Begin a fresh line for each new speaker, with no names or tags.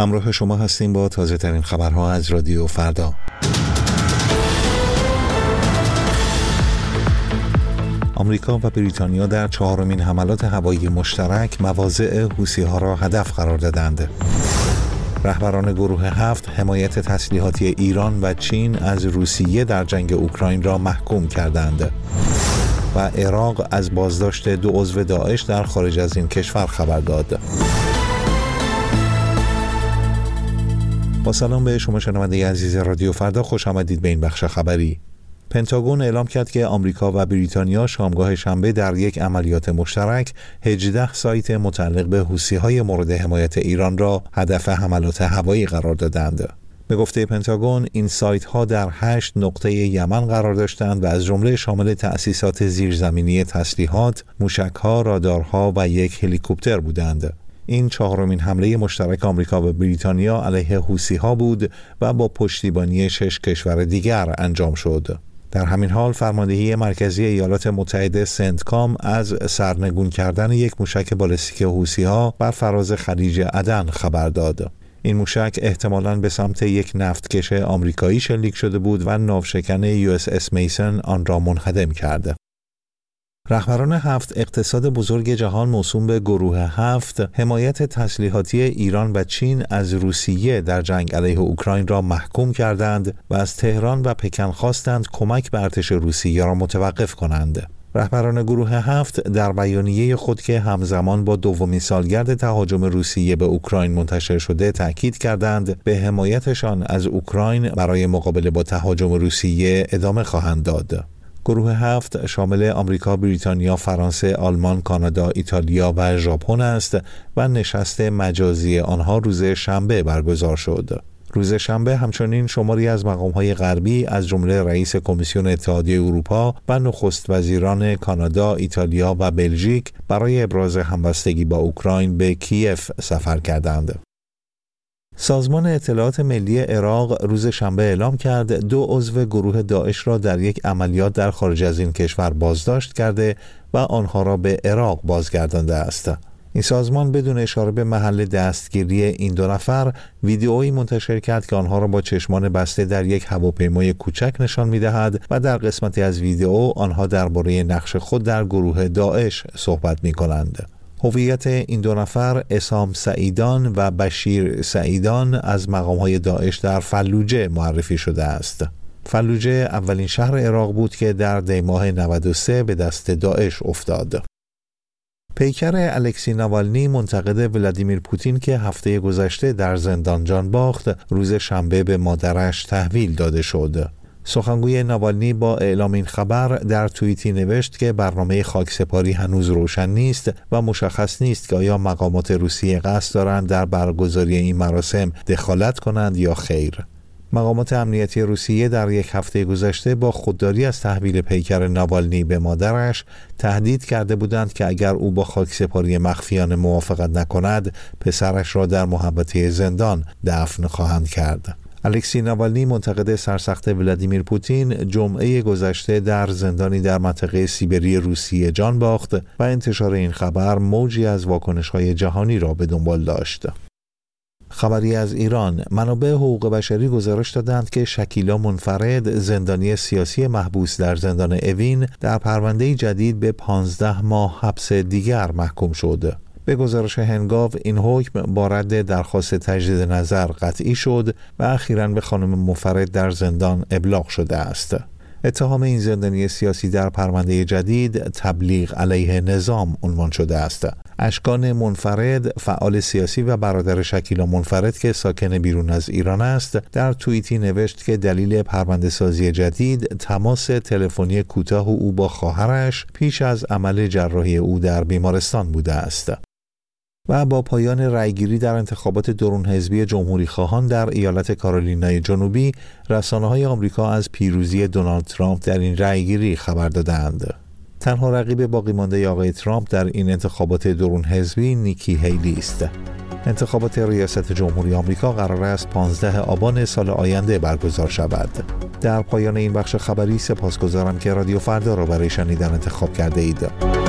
همراه شما هستیم با تازه ترین خبرها از رادیو فردا آمریکا و بریتانیا در چهارمین حملات هوایی مشترک مواضع حوسی ها را هدف قرار دادند. رهبران گروه هفت حمایت تسلیحاتی ایران و چین از روسیه در جنگ اوکراین را محکوم کردند و عراق از بازداشت دو عضو داعش در خارج از این کشور خبر داد. با سلام به شما شنونده عزیز رادیو فردا خوش آمدید به این بخش خبری پنتاگون اعلام کرد که آمریکا و بریتانیا شامگاه شنبه در یک عملیات مشترک 18 سایت متعلق به های مورد حمایت ایران را هدف حملات هوایی قرار دادند. به گفته پنتاگون این سایت ها در هشت نقطه یمن قرار داشتند و از جمله شامل تأسیسات زیرزمینی تسلیحات، موشکها، رادارها و یک هلیکوپتر بودند. این چهارمین حمله مشترک آمریکا و بریتانیا علیه حوسی ها بود و با پشتیبانی شش کشور دیگر انجام شد. در همین حال فرماندهی مرکزی ایالات متحده سنتکام از سرنگون کردن یک موشک بالستیک حوسی ها بر فراز خلیج عدن خبر داد. این موشک احتمالاً به سمت یک نفتکش آمریکایی شلیک شده بود و ناوشکن یو اس میسن آن را منهدم کرده. رهبران هفت اقتصاد بزرگ جهان موسوم به گروه هفت حمایت تسلیحاتی ایران و چین از روسیه در جنگ علیه اوکراین را محکوم کردند و از تهران و پکن خواستند کمک به روسیه را متوقف کنند. رهبران گروه هفت در بیانیه خود که همزمان با دومین سالگرد تهاجم روسیه به اوکراین منتشر شده تاکید کردند به حمایتشان از اوکراین برای مقابله با تهاجم روسیه ادامه خواهند داد. گروه هفت شامل آمریکا، بریتانیا، فرانسه، آلمان، کانادا، ایتالیا و ژاپن است و نشست مجازی آنها روز شنبه برگزار شد. روز شنبه همچنین شماری از مقامهای غربی از جمله رئیس کمیسیون اتحادیه اروپا و نخست وزیران کانادا، ایتالیا و بلژیک برای ابراز همبستگی با اوکراین به کیف سفر کردند. سازمان اطلاعات ملی عراق روز شنبه اعلام کرد دو عضو گروه داعش را در یک عملیات در خارج از این کشور بازداشت کرده و آنها را به عراق بازگردانده است. این سازمان بدون اشاره به محل دستگیری این دو نفر ویدئویی منتشر کرد که آنها را با چشمان بسته در یک هواپیمای کوچک نشان می‌دهد و در قسمتی از ویدئو آنها درباره نقش خود در گروه داعش صحبت می کنند. هویت این دو نفر اسام سعیدان و بشیر سعیدان از های داعش در فلوجه معرفی شده است. فلوجه اولین شهر عراق بود که در دیماه 93 به دست داعش افتاد. پیکر الکسی نوالنی منتقد ولادیمیر پوتین که هفته گذشته در زندان جان باخت روز شنبه به مادرش تحویل داده شد. سخنگوی نوالنی با اعلام این خبر در توییتی نوشت که برنامه خاکسپاری هنوز روشن نیست و مشخص نیست که آیا مقامات روسیه قصد دارند در برگزاری این مراسم دخالت کنند یا خیر. مقامات امنیتی روسیه در یک هفته گذشته با خودداری از تحویل پیکر نوالنی به مادرش تهدید کرده بودند که اگر او با خاکسپاری مخفیانه موافقت نکند پسرش را در محبته زندان دفن خواهند کرد. الکسی نوالنی منتقد سرسخت ولادیمیر پوتین جمعه گذشته در زندانی در منطقه سیبری روسیه جان باخت و انتشار این خبر موجی از های جهانی را به دنبال داشت. خبری از ایران منابع حقوق بشری گزارش دادند که شکیلا منفرد زندانی سیاسی محبوس در زندان اوین در پرونده جدید به 15 ماه حبس دیگر محکوم شد. به گزارش هنگاو این حکم با رد درخواست تجدید نظر قطعی شد و اخیرا به خانم مفرد در زندان ابلاغ شده است. اتهام این زندانی سیاسی در پرونده جدید تبلیغ علیه نظام عنوان شده است. اشکان منفرد فعال سیاسی و برادر شکیلا منفرد که ساکن بیرون از ایران است در توییتی نوشت که دلیل پرونده سازی جدید تماس تلفنی کوتاه او با خواهرش پیش از عمل جراحی او در بیمارستان بوده است. و با پایان رأیگیری در انتخابات درون حزبی جمهوری خواهان در ایالت کارولینای جنوبی رسانه های آمریکا از پیروزی دونالد ترامپ در این رأیگیری خبر دادند. تنها رقیب باقی مانده آقای ترامپ در این انتخابات درون حزبی نیکی هیلی است. انتخابات ریاست جمهوری آمریکا قرار است 15 آبان سال آینده برگزار شود. در پایان این بخش خبری سپاسگزارم که رادیو فردا را برای شنیدن انتخاب کرده اید.